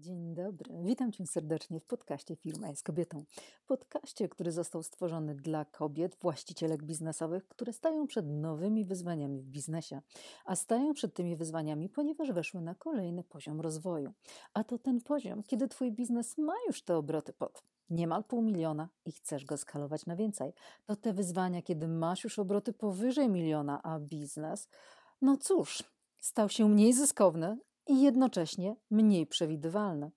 Dzień dobry, witam Cię serdecznie w podcaście Firma jest kobietą. Podcaście, który został stworzony dla kobiet, właścicielek biznesowych, które stają przed nowymi wyzwaniami w biznesie. A stają przed tymi wyzwaniami, ponieważ weszły na kolejny poziom rozwoju. A to ten poziom, kiedy Twój biznes ma już te obroty pod niemal pół miliona i chcesz go skalować na więcej. To te wyzwania, kiedy masz już obroty powyżej miliona, a biznes, no cóż, stał się mniej zyskowny, i jednocześnie mniej przewidywalne.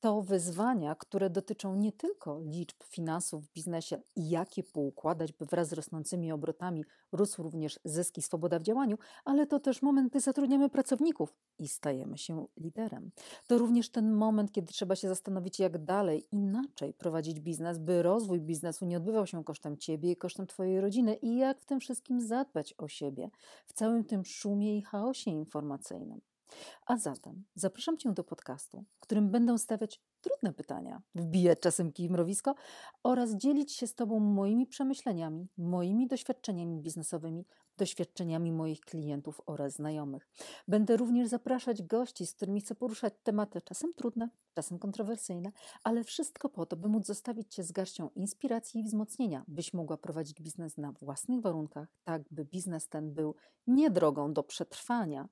To wyzwania, które dotyczą nie tylko liczb finansów w biznesie i jak je poukładać, by wraz z rosnącymi obrotami rósł również zysk i swoboda w działaniu, ale to też moment, gdy zatrudniamy pracowników i stajemy się liderem. To również ten moment, kiedy trzeba się zastanowić, jak dalej, inaczej prowadzić biznes, by rozwój biznesu nie odbywał się kosztem ciebie i kosztem twojej rodziny i jak w tym wszystkim zadbać o siebie w całym tym szumie i chaosie informacyjnym. A zatem zapraszam Cię do podcastu, w którym będę stawiać trudne pytania, wbijać czasem kij mrowisko oraz dzielić się z Tobą moimi przemyśleniami, moimi doświadczeniami biznesowymi, doświadczeniami moich klientów oraz znajomych. Będę również zapraszać gości, z którymi chcę poruszać tematy czasem trudne, czasem kontrowersyjne, ale wszystko po to, by móc zostawić Cię z garścią inspiracji i wzmocnienia, byś mogła prowadzić biznes na własnych warunkach, tak by biznes ten był nie drogą do przetrwania,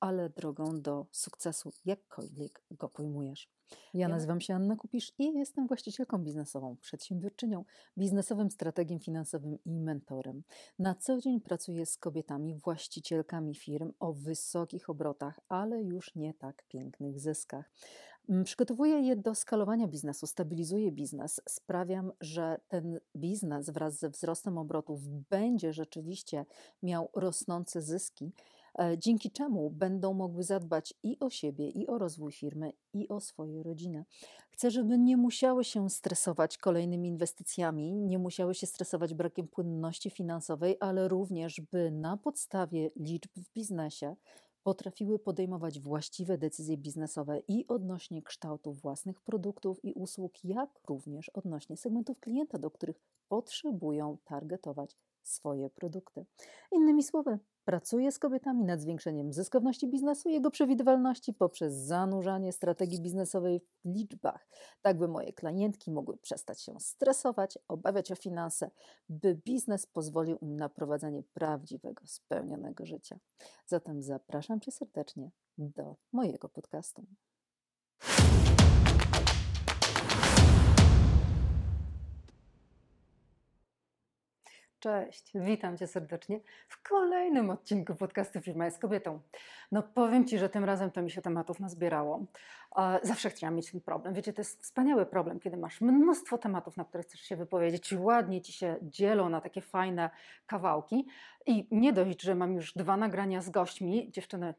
ale drogą do sukcesu, jakkolwiek go pojmujesz. Ja nazywam się Anna Kupisz i jestem właścicielką biznesową, przedsiębiorczynią, biznesowym strategiem finansowym i mentorem. Na co dzień pracuję z kobietami, właścicielkami firm o wysokich obrotach, ale już nie tak pięknych zyskach. Mm, przygotowuję je do skalowania biznesu, stabilizuję biznes, sprawiam, że ten biznes wraz ze wzrostem obrotów będzie rzeczywiście miał rosnące zyski dzięki czemu będą mogły zadbać i o siebie, i o rozwój firmy, i o swoje rodziny. Chcę, żeby nie musiały się stresować kolejnymi inwestycjami, nie musiały się stresować brakiem płynności finansowej, ale również, by na podstawie liczb w biznesie potrafiły podejmować właściwe decyzje biznesowe i odnośnie kształtu własnych produktów i usług, jak również odnośnie segmentów klienta, do których potrzebują targetować swoje produkty. Innymi słowy, Pracuję z kobietami nad zwiększeniem zyskowności biznesu i jego przewidywalności poprzez zanurzanie strategii biznesowej w liczbach, tak by moje klientki mogły przestać się stresować, obawiać o finanse, by biznes pozwolił im na prowadzenie prawdziwego, spełnionego życia. Zatem zapraszam Cię serdecznie do mojego podcastu. Cześć, witam Cię serdecznie w kolejnym odcinku podcastu Firma jest kobietą. No powiem Ci, że tym razem to mi się tematów nazbierało. Zawsze chciałam mieć ten problem. Wiecie, to jest wspaniały problem, kiedy masz mnóstwo tematów, na które chcesz się wypowiedzieć ładnie Ci się dzielą na takie fajne kawałki. I nie dość, że mam już dwa nagrania z gośćmi, dziewczyny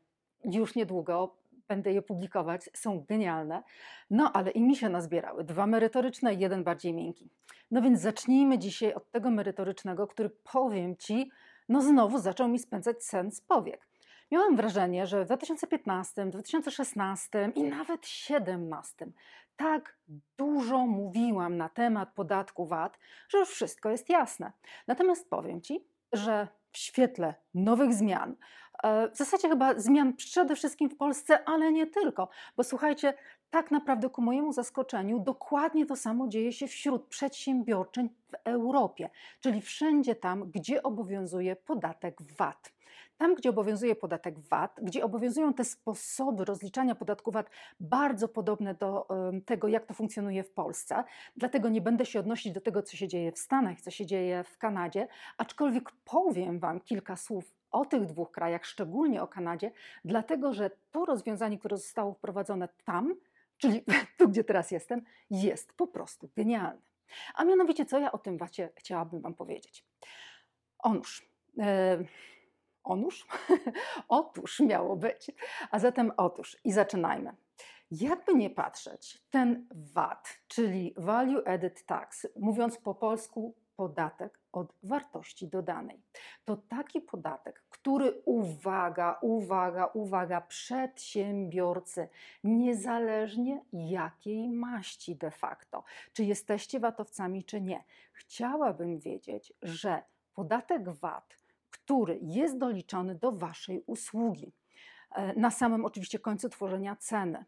już niedługo będę je publikować, są genialne. No ale i mi się nazbierały. Dwa merytoryczne jeden bardziej miękki. No więc zacznijmy dzisiaj od tego merytorycznego, który powiem Ci, no znowu zaczął mi spędzać sen z powiek. Miałam wrażenie, że w 2015, 2016 i nawet 2017 tak dużo mówiłam na temat podatku VAT, że już wszystko jest jasne. Natomiast powiem Ci, że w świetle nowych zmian, w zasadzie chyba zmian przede wszystkim w Polsce, ale nie tylko, bo słuchajcie, tak naprawdę ku mojemu zaskoczeniu dokładnie to samo dzieje się wśród przedsiębiorczeń w Europie, czyli wszędzie tam, gdzie obowiązuje podatek VAT. Tam, gdzie obowiązuje podatek VAT, gdzie obowiązują te sposoby rozliczania podatku VAT bardzo podobne do tego, jak to funkcjonuje w Polsce. Dlatego nie będę się odnosić do tego, co się dzieje w Stanach, co się dzieje w Kanadzie, aczkolwiek powiem Wam kilka słów o tych dwóch krajach, szczególnie o Kanadzie, dlatego że to rozwiązanie, które zostało wprowadzone tam, czyli tu, gdzie teraz jestem, jest po prostu genialne. A mianowicie, co ja o tym wacie chciałabym Wam powiedzieć? Onuż. E, onuż? otóż miało być. A zatem otóż i zaczynajmy. Jakby nie patrzeć, ten VAT, czyli Value Added Tax, mówiąc po polsku podatek od wartości dodanej. To taki podatek, który uwaga, uwaga, uwaga, przedsiębiorcy, niezależnie jakiej maści de facto, czy jesteście VAT-owcami, czy nie, chciałabym wiedzieć, że podatek VAT, który jest doliczony do waszej usługi, e, na samym oczywiście końcu tworzenia ceny,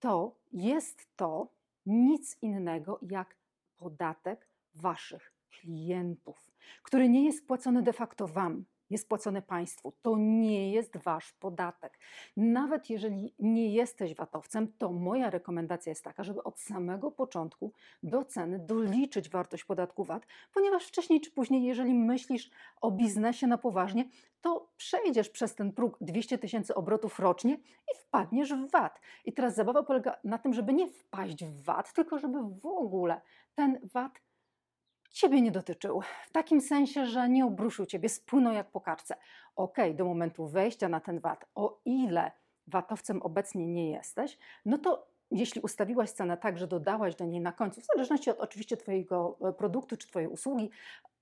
to jest to nic innego jak podatek waszych klientów, który nie jest płacony de facto wam, jest płacone państwu. To nie jest wasz podatek. Nawet jeżeli nie jesteś VAT-owcem, to moja rekomendacja jest taka, żeby od samego początku do ceny doliczyć wartość podatku VAT, ponieważ wcześniej czy później, jeżeli myślisz o biznesie na poważnie, to przejdziesz przez ten próg 200 tysięcy obrotów rocznie i wpadniesz w VAT. I teraz zabawa polega na tym, żeby nie wpaść w VAT, tylko żeby w ogóle ten VAT Ciebie nie dotyczył. W takim sensie, że nie obruszył Ciebie, spłynął jak po kartce. Ok, do momentu wejścia na ten VAT, o ile VAT-owcem obecnie nie jesteś, no to jeśli ustawiłaś cenę tak, że dodałaś do niej na końcu, w zależności od oczywiście Twojego e, produktu czy Twojej usługi,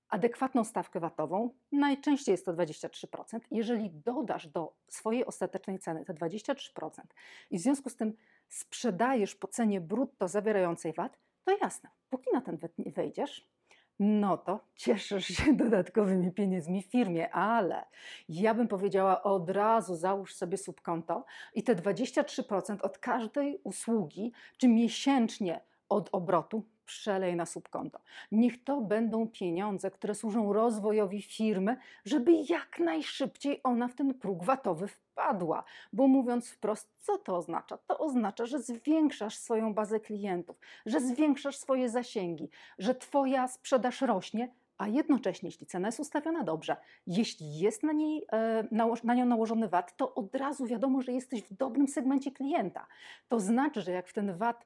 adekwatną stawkę VAT-ową, najczęściej jest to 23%. Jeżeli dodasz do swojej ostatecznej ceny te 23% i w związku z tym sprzedajesz po cenie brutto zawierającej VAT, to jasne, póki na ten VAT nie wejdziesz, no to cieszysz się dodatkowymi pieniędzmi w firmie, ale ja bym powiedziała od razu załóż sobie subkonto i te 23% od każdej usługi, czy miesięcznie od obrotu przelej na subkonto. Niech to będą pieniądze, które służą rozwojowi firmy, żeby jak najszybciej ona w ten próg watowy wpadła. Bo mówiąc wprost, co to oznacza? To oznacza, że zwiększasz swoją bazę klientów, że zwiększasz swoje zasięgi, że Twoja sprzedaż rośnie, a jednocześnie, jeśli cena jest ustawiona dobrze, jeśli jest na, niej, e, na nią nałożony VAT, to od razu wiadomo, że jesteś w dobrym segmencie klienta. To znaczy, że jak w ten VAT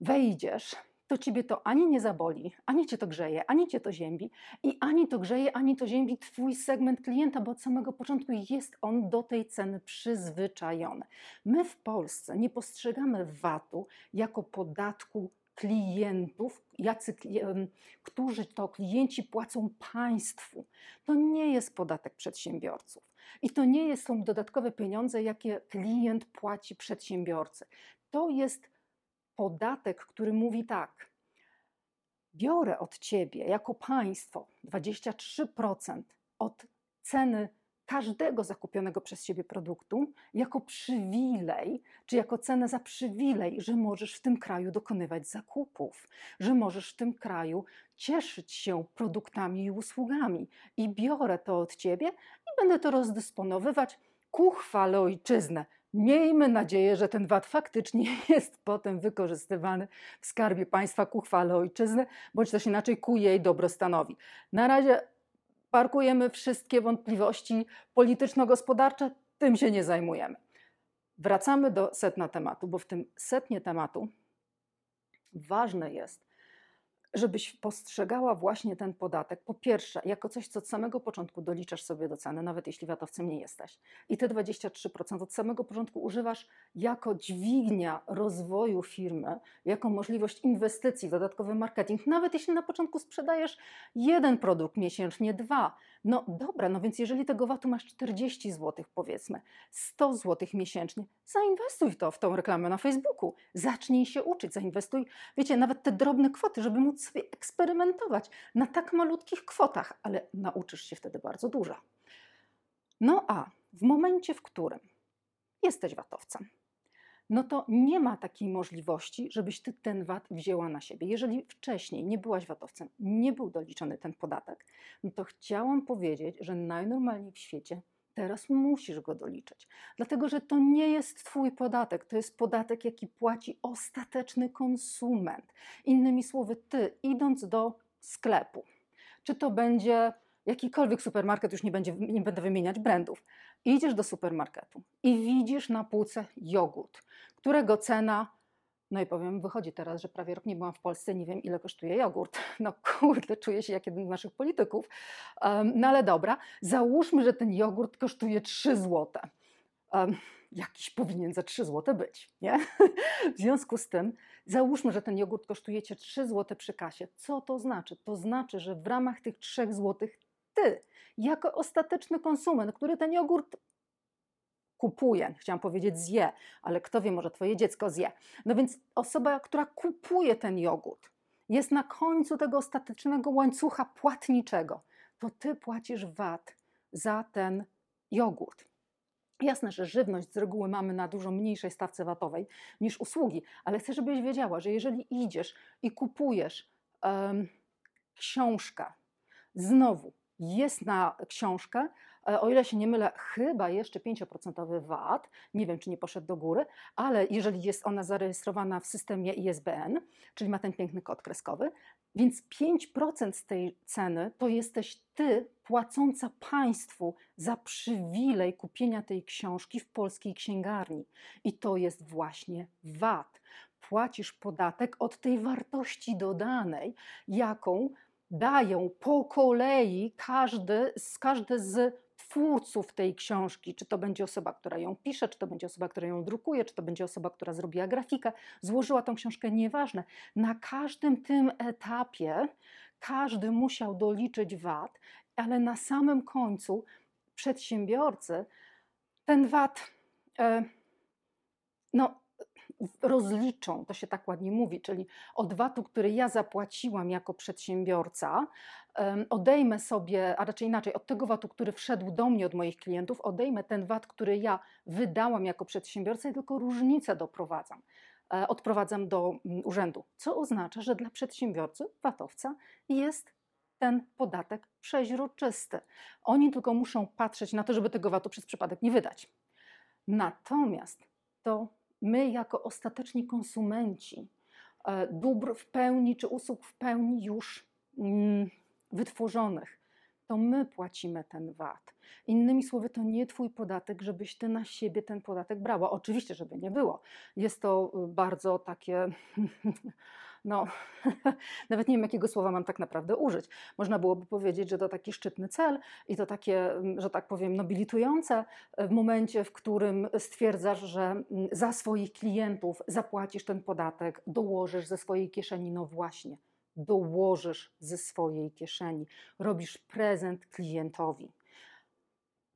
wejdziesz, to ciebie to ani nie zaboli, ani cię to grzeje, ani cię to ziębi i ani to grzeje, ani to ziębi twój segment klienta, bo od samego początku jest on do tej ceny przyzwyczajony. My w Polsce nie postrzegamy VAT-u jako podatku klientów, jacy, którzy to klienci płacą państwu. To nie jest podatek przedsiębiorców. I to nie są dodatkowe pieniądze, jakie klient płaci przedsiębiorcy. To jest podatek, który mówi tak: biorę od ciebie jako państwo 23% od ceny każdego zakupionego przez ciebie produktu jako przywilej, czy jako cenę za przywilej, że możesz w tym kraju dokonywać zakupów, że możesz w tym kraju cieszyć się produktami i usługami. I biorę to od ciebie i będę to rozdysponowywać ku chwale ojczyznę. Miejmy nadzieję, że ten VAT faktycznie jest potem wykorzystywany w skarbie państwa ku chwale ojczyzny, bądź też inaczej ku jej dobrostanowi. Na razie parkujemy wszystkie wątpliwości polityczno-gospodarcze, tym się nie zajmujemy. Wracamy do setna tematu, bo w tym setnie tematu ważne jest, żebyś postrzegała właśnie ten podatek, po pierwsze, jako coś, co od samego początku doliczasz sobie do ceny, nawet jeśli VAT-owcem nie jesteś. I te 23% od samego początku używasz jako dźwignia rozwoju firmy, jako możliwość inwestycji, dodatkowy marketing, nawet jeśli na początku sprzedajesz jeden produkt miesięcznie, dwa. No dobra, no więc jeżeli tego VAT-u masz 40 zł, powiedzmy, 100 zł miesięcznie, zainwestuj to, w tą reklamę na Facebooku. Zacznij się uczyć, zainwestuj, wiecie, nawet te drobne kwoty, żeby móc sobie eksperymentować na tak malutkich kwotach, ale nauczysz się wtedy bardzo dużo. No a w momencie, w którym jesteś watowcem, no to nie ma takiej możliwości, żebyś ty ten VAT wzięła na siebie. Jeżeli wcześniej nie byłaś VAT-owcem, nie był doliczony ten podatek, no to chciałam powiedzieć, że najnormalniej w świecie teraz musisz go doliczyć. Dlatego, że to nie jest Twój podatek, to jest podatek, jaki płaci ostateczny konsument. Innymi słowy, Ty idąc do sklepu, czy to będzie jakikolwiek supermarket, już nie, będzie, nie będę wymieniać brandów, idziesz do supermarketu i widzisz na półce jogurt, którego cena no i powiem, wychodzi teraz, że prawie rok nie byłam w Polsce, nie wiem ile kosztuje jogurt. No kurde, czuję się jak jeden z naszych polityków. Um, no ale dobra, załóżmy, że ten jogurt kosztuje 3 zł. Um, jakiś powinien za 3 zł być, nie? w związku z tym, załóżmy, że ten jogurt kosztuje Cię 3 zł przy kasie. Co to znaczy? To znaczy, że w ramach tych 3 zł Ty, jako ostateczny konsument, który ten jogurt kupuje, chciałam powiedzieć zje, ale kto wie, może twoje dziecko zje. No więc osoba, która kupuje ten jogurt, jest na końcu tego ostatecznego łańcucha płatniczego, to ty płacisz VAT za ten jogurt. Jasne, że żywność z reguły mamy na dużo mniejszej stawce watowej niż usługi, ale chcę, żebyś wiedziała, że jeżeli idziesz i kupujesz um, książkę, znowu jest na książkę, e, o ile się nie mylę, chyba jeszcze 5% VAT, nie wiem czy nie poszedł do góry, ale jeżeli jest ona zarejestrowana w systemie ISBN, czyli ma ten piękny kod kreskowy, więc 5% z tej ceny to jesteś ty płacąca państwu za przywilej kupienia tej książki w polskiej księgarni. I to jest właśnie VAT. Płacisz podatek od tej wartości dodanej, jaką dają po kolei każdy, każdy z twórców tej książki, czy to będzie osoba, która ją pisze, czy to będzie osoba, która ją drukuje, czy to będzie osoba, która zrobiła grafikę, złożyła tą książkę, nieważne. Na każdym tym etapie każdy musiał doliczyć VAT, ale na samym końcu przedsiębiorcy ten VAT e, no, rozliczą, to się tak ładnie mówi, czyli od VAT-u, który ja zapłaciłam jako przedsiębiorca, odejmę sobie, a raczej inaczej, od tego VAT-u, który wszedł do mnie od moich klientów, odejmę ten VAT, który ja wydałam jako przedsiębiorca i tylko różnicę doprowadzam e, odprowadzam do mm, urzędu, co oznacza, że dla przedsiębiorcy, VAT-owca jest ten podatek przeźroczysty. Oni tylko muszą patrzeć na to, żeby tego VAT-u przez przypadek nie wydać. Natomiast to my, jako ostateczni konsumenci e, dóbr w pełni czy usług w pełni już mm, wytworzonych, to my płacimy ten VAT. Innymi słowy, to nie Twój podatek, żebyś Ty na siebie ten podatek brała. Oczywiście, żeby nie było. Jest to y, bardzo takie no, nawet nie wiem, jakiego słowa mam tak naprawdę użyć. Można byłoby powiedzieć, że to taki szczytny cel i to takie, mm, że tak powiem, nobilitujące w momencie, w którym stwierdzasz, że mm, za swoich klientów zapłacisz ten podatek, dołożysz ze swojej kieszeni. No właśnie, dołożysz ze swojej kieszeni, robisz prezent klientowi.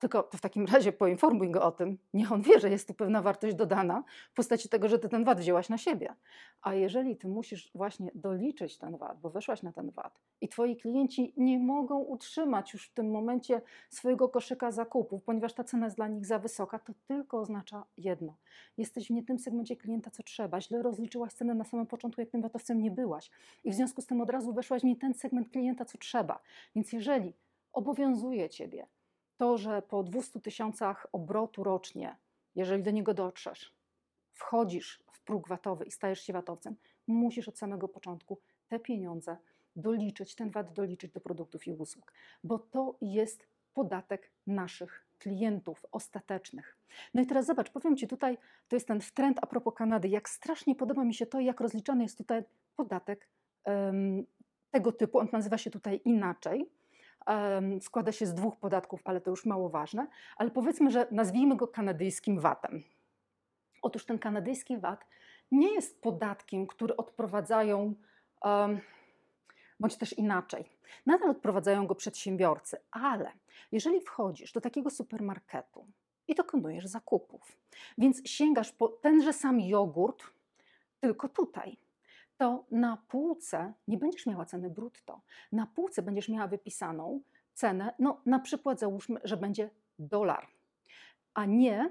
Tylko to w takim razie poinformuj go o tym, niech on wie, że jest tu pewna wartość dodana w postaci tego, że ty ten VAT wzięłaś na siebie. A jeżeli ty musisz właśnie doliczyć ten VAT, bo weszłaś na ten VAT i twoi klienci nie mogą utrzymać już w tym momencie swojego koszyka zakupów, ponieważ ta cena jest dla nich za wysoka, to tylko oznacza jedno. Jesteś w nie tym segmencie klienta, co trzeba. Źle rozliczyłaś cenę na samym początku, jak tym VAT-owcem nie byłaś. I w związku z tym od razu weszłaś w nie ten segment klienta, co trzeba. Więc jeżeli obowiązuje ciebie to, że po 200 tysiącach obrotu rocznie, jeżeli do niego dotrzesz, wchodzisz w próg watowy i stajesz się watowcem, musisz od samego początku te pieniądze doliczyć, ten VAT doliczyć do produktów i usług, bo to jest podatek naszych klientów ostatecznych. No i teraz zobacz, powiem Ci tutaj, to jest ten trend a propos Kanady, jak strasznie podoba mi się to, jak rozliczany jest tutaj podatek um, tego typu, on nazywa się tutaj inaczej, składa się z dwóch podatków, ale to już mało ważne, ale powiedzmy, że nazwijmy go kanadyjskim VAT-em. Otóż ten kanadyjski VAT nie jest podatkiem, który odprowadzają, bądź też inaczej. Nadal odprowadzają go przedsiębiorcy, ale jeżeli wchodzisz do takiego supermarketu i dokonujesz zakupów, więc sięgasz po tenże sam jogurt, tylko tutaj to na półce nie będziesz miała ceny brutto. Na półce będziesz miała wypisaną cenę, no na przykład załóżmy, że będzie dolar, a nie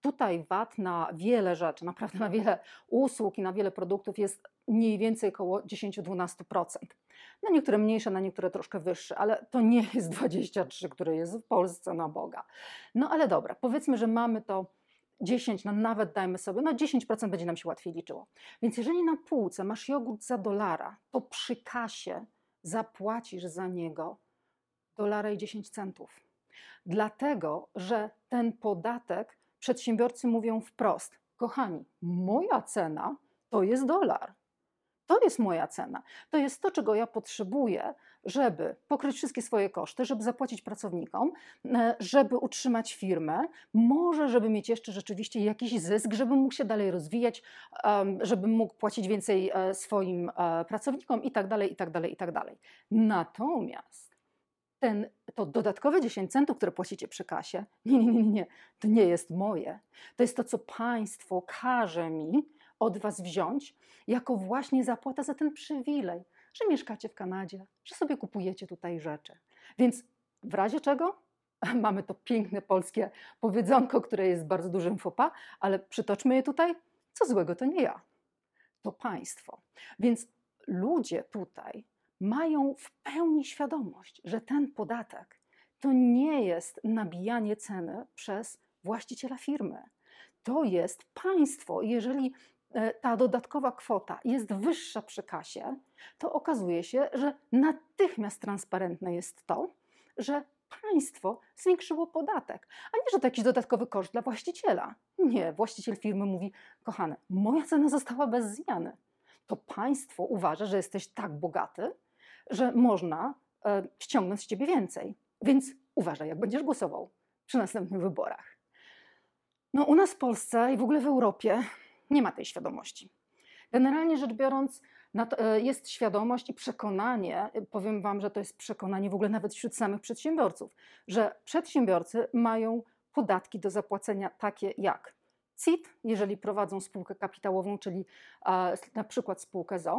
tutaj VAT na wiele rzeczy, naprawdę na wiele usług i na wiele produktów jest mniej więcej około 10-12%. Na niektóre mniejsze, na niektóre troszkę wyższe, ale to nie jest 23, które jest w Polsce na Boga. No ale dobra, powiedzmy, że mamy to 10, no nawet dajmy sobie, no 10% będzie nam się łatwiej liczyło. Więc jeżeli na półce masz jogurt za dolara, to przy kasie zapłacisz za niego dolara i 10 centów. Dlatego, że ten podatek przedsiębiorcy mówią wprost: kochani, moja cena to jest dolar. To jest moja cena. To jest to, czego ja potrzebuję, żeby pokryć wszystkie swoje koszty, żeby zapłacić pracownikom, e, żeby utrzymać firmę, może żeby mieć jeszcze rzeczywiście jakiś zysk, żeby mógł się dalej rozwijać, żeby mógł płacić więcej e, swoim e, pracownikom i tak dalej, i tak dalej, i tak dalej. Natomiast ten, to dodatkowe 10 centów, które płacicie przy kasie, nie, nie, nie, nie, to nie jest moje. To jest to, co państwo każe mi od was wziąć, jako właśnie zapłata za ten przywilej, że mieszkacie w Kanadzie, że sobie kupujecie tutaj rzeczy. Więc w razie czego Mamy to piękne polskie powiedzonko, które jest bardzo dużym fopa, ale przytoczmy je tutaj. Co złego to nie ja, to państwo. Więc ludzie tutaj mają w pełni świadomość, że ten podatek to nie jest nabijanie ceny przez właściciela firmy. To jest państwo. Jeżeli ta dodatkowa kwota jest wyższa przy kasie, to okazuje się, że natychmiast transparentne jest to, że państwo zwiększyło podatek, a nie, że to jakiś dodatkowy koszt dla właściciela. Nie, właściciel firmy mówi: Kochane, moja cena została bez zmiany. To państwo uważa, że jesteś tak bogaty, że można e, ściągnąć z ciebie więcej. Więc uważaj, jak będziesz głosował przy następnych wyborach. No, u nas w Polsce i w ogóle w Europie nie ma tej świadomości. Generalnie rzecz biorąc, e, jest świadomość i przekonanie, e, powiem Wam, że to jest przekonanie w ogóle nawet wśród samych przedsiębiorców, że przedsiębiorcy mają podatki do zapłacenia takie jak CIT, jeżeli prowadzą spółkę kapitałową, czyli na przykład spółkę ZO,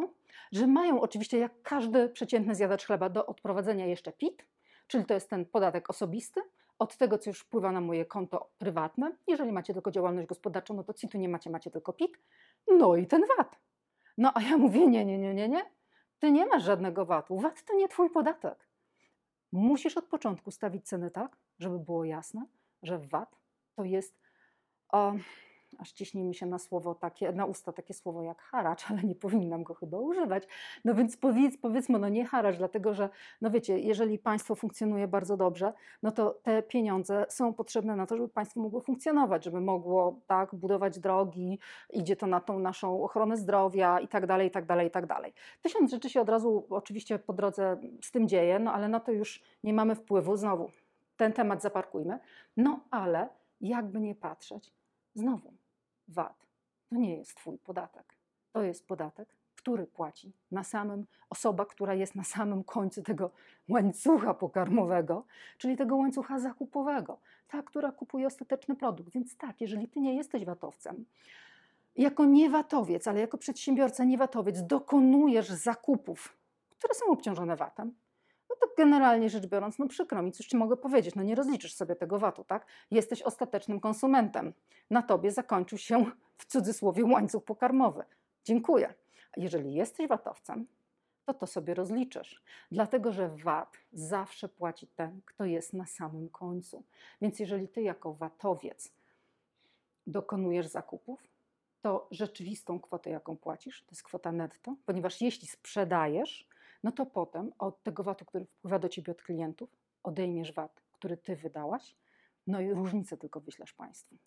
że mają oczywiście jak każdy przeciętny zjadacz chleba do odprowadzenia jeszcze PIT, czyli to jest ten podatek osobisty, od tego, co już wpływa na moje konto prywatne. Jeżeli macie tylko działalność gospodarczą, no to CIT-u nie macie, macie tylko PIT. No i ten VAT. No a ja mówię, nie, nie, nie, nie, nie. Ty nie masz żadnego VAT-u. VAT to nie twój podatek. Musisz od początku stawić cenę tak, żeby było jasne, że VAT to jest aż ciśnie mi się na słowo takie, na usta takie słowo jak haracz, ale nie powinnam go chyba używać. No więc powiedz, powiedzmy, no nie haracz, dlatego że, no wiecie, jeżeli państwo funkcjonuje bardzo dobrze, no to te pieniądze są potrzebne na to, żeby państwo mogło funkcjonować, żeby mogło tak budować drogi, idzie to na tą naszą ochronę zdrowia i tak dalej, i tak dalej, i tak dalej. Tysiąc rzeczy się od razu oczywiście po drodze z tym dzieje, no ale na to już nie mamy wpływu. Znowu, ten temat zaparkujmy. No ale jakby nie patrzeć, znowu VAT to nie jest Twój podatek. To jest podatek, który płaci na samym osoba, która jest na samym końcu tego łańcucha pokarmowego, czyli tego łańcucha zakupowego, ta, która kupuje ostateczny produkt. Więc tak, jeżeli Ty nie jesteś watowcem, jako niewatowiec, ale jako przedsiębiorca niewatowiec dokonujesz zakupów, które są obciążone VAT-em, to generalnie rzecz biorąc, no przykro mi, cóż ci mogę powiedzieć, no nie rozliczysz sobie tego VAT-u, tak? Jesteś ostatecznym konsumentem. Na tobie zakończył się w cudzysłowie łańcuch pokarmowy. Dziękuję. Jeżeli jesteś VAT-owcem, to to sobie rozliczysz. Dlatego, że VAT zawsze płaci ten, kto jest na samym końcu. Więc jeżeli ty jako VAT-owiec dokonujesz zakupów, to rzeczywistą kwotę, jaką płacisz, to jest kwota netto, ponieważ jeśli sprzedajesz, no to potem od tego VAT-u, który wpływa do ciebie od klientów, odejmiesz VAT, który ty wydałaś, no i różnicę tylko wyślesz państwu.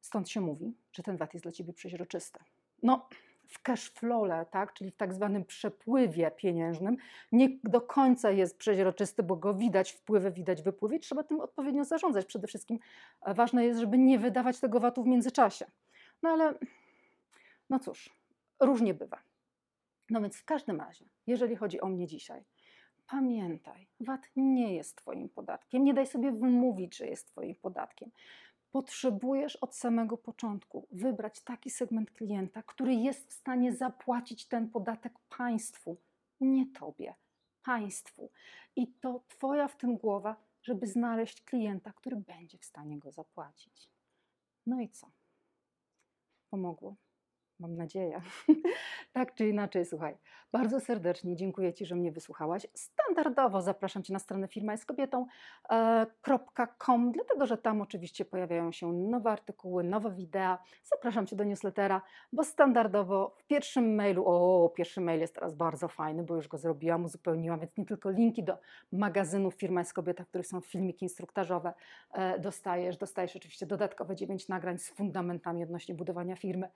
Stąd się mówi, że ten VAT jest dla ciebie przeźroczysty. No, w cash flow, tak, czyli w tak zwanym przepływie pieniężnym, nie do końca jest przeźroczysty, bo go widać wpływy, widać wypływy trzeba tym odpowiednio zarządzać. Przede wszystkim e, ważne jest, żeby nie wydawać tego VAT-u w międzyczasie. No ale, no cóż, różnie bywa. No więc w każdym razie, jeżeli chodzi o mnie dzisiaj, pamiętaj, VAT nie jest Twoim podatkiem. Nie daj sobie wymówić, że jest Twoim podatkiem. Potrzebujesz od samego początku wybrać taki segment klienta, który jest w stanie zapłacić ten podatek państwu, nie Tobie, państwu. I to Twoja w tym głowa, żeby znaleźć klienta, który będzie w stanie go zapłacić. No i co? Pomogło? Mam nadzieję. tak czy inaczej, słuchaj. Bardzo serdecznie dziękuję Ci, że mnie wysłuchałaś. Standardowo zapraszam Cię na stronę firmajeskobietą.com, e, dlatego że tam oczywiście pojawiają się nowe artykuły, nowe wideo. Zapraszam Cię do newslettera, bo standardowo w pierwszym mailu, o, pierwszy mail jest teraz bardzo fajny, bo już go zrobiłam, uzupełniłam, więc nie tylko linki do magazynów Firma jest Kobieta, w których są filmiki instruktażowe e, dostajesz. Dostajesz oczywiście dodatkowe 9 nagrań z fundamentami odnośnie budowania firmy.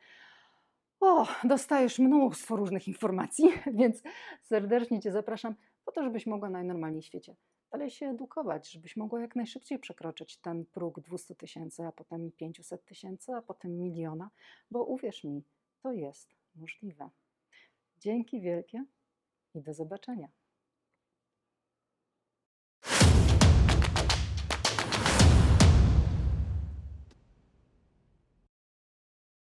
O, dostajesz mnóstwo różnych informacji, więc serdecznie Cię zapraszam po to, żebyś mogła najnormalniej w świecie dalej się edukować, żebyś mogła jak najszybciej przekroczyć ten próg 200 tysięcy, a potem 500 tysięcy, a potem miliona, bo uwierz mi, to jest możliwe. Dzięki wielkie i do zobaczenia.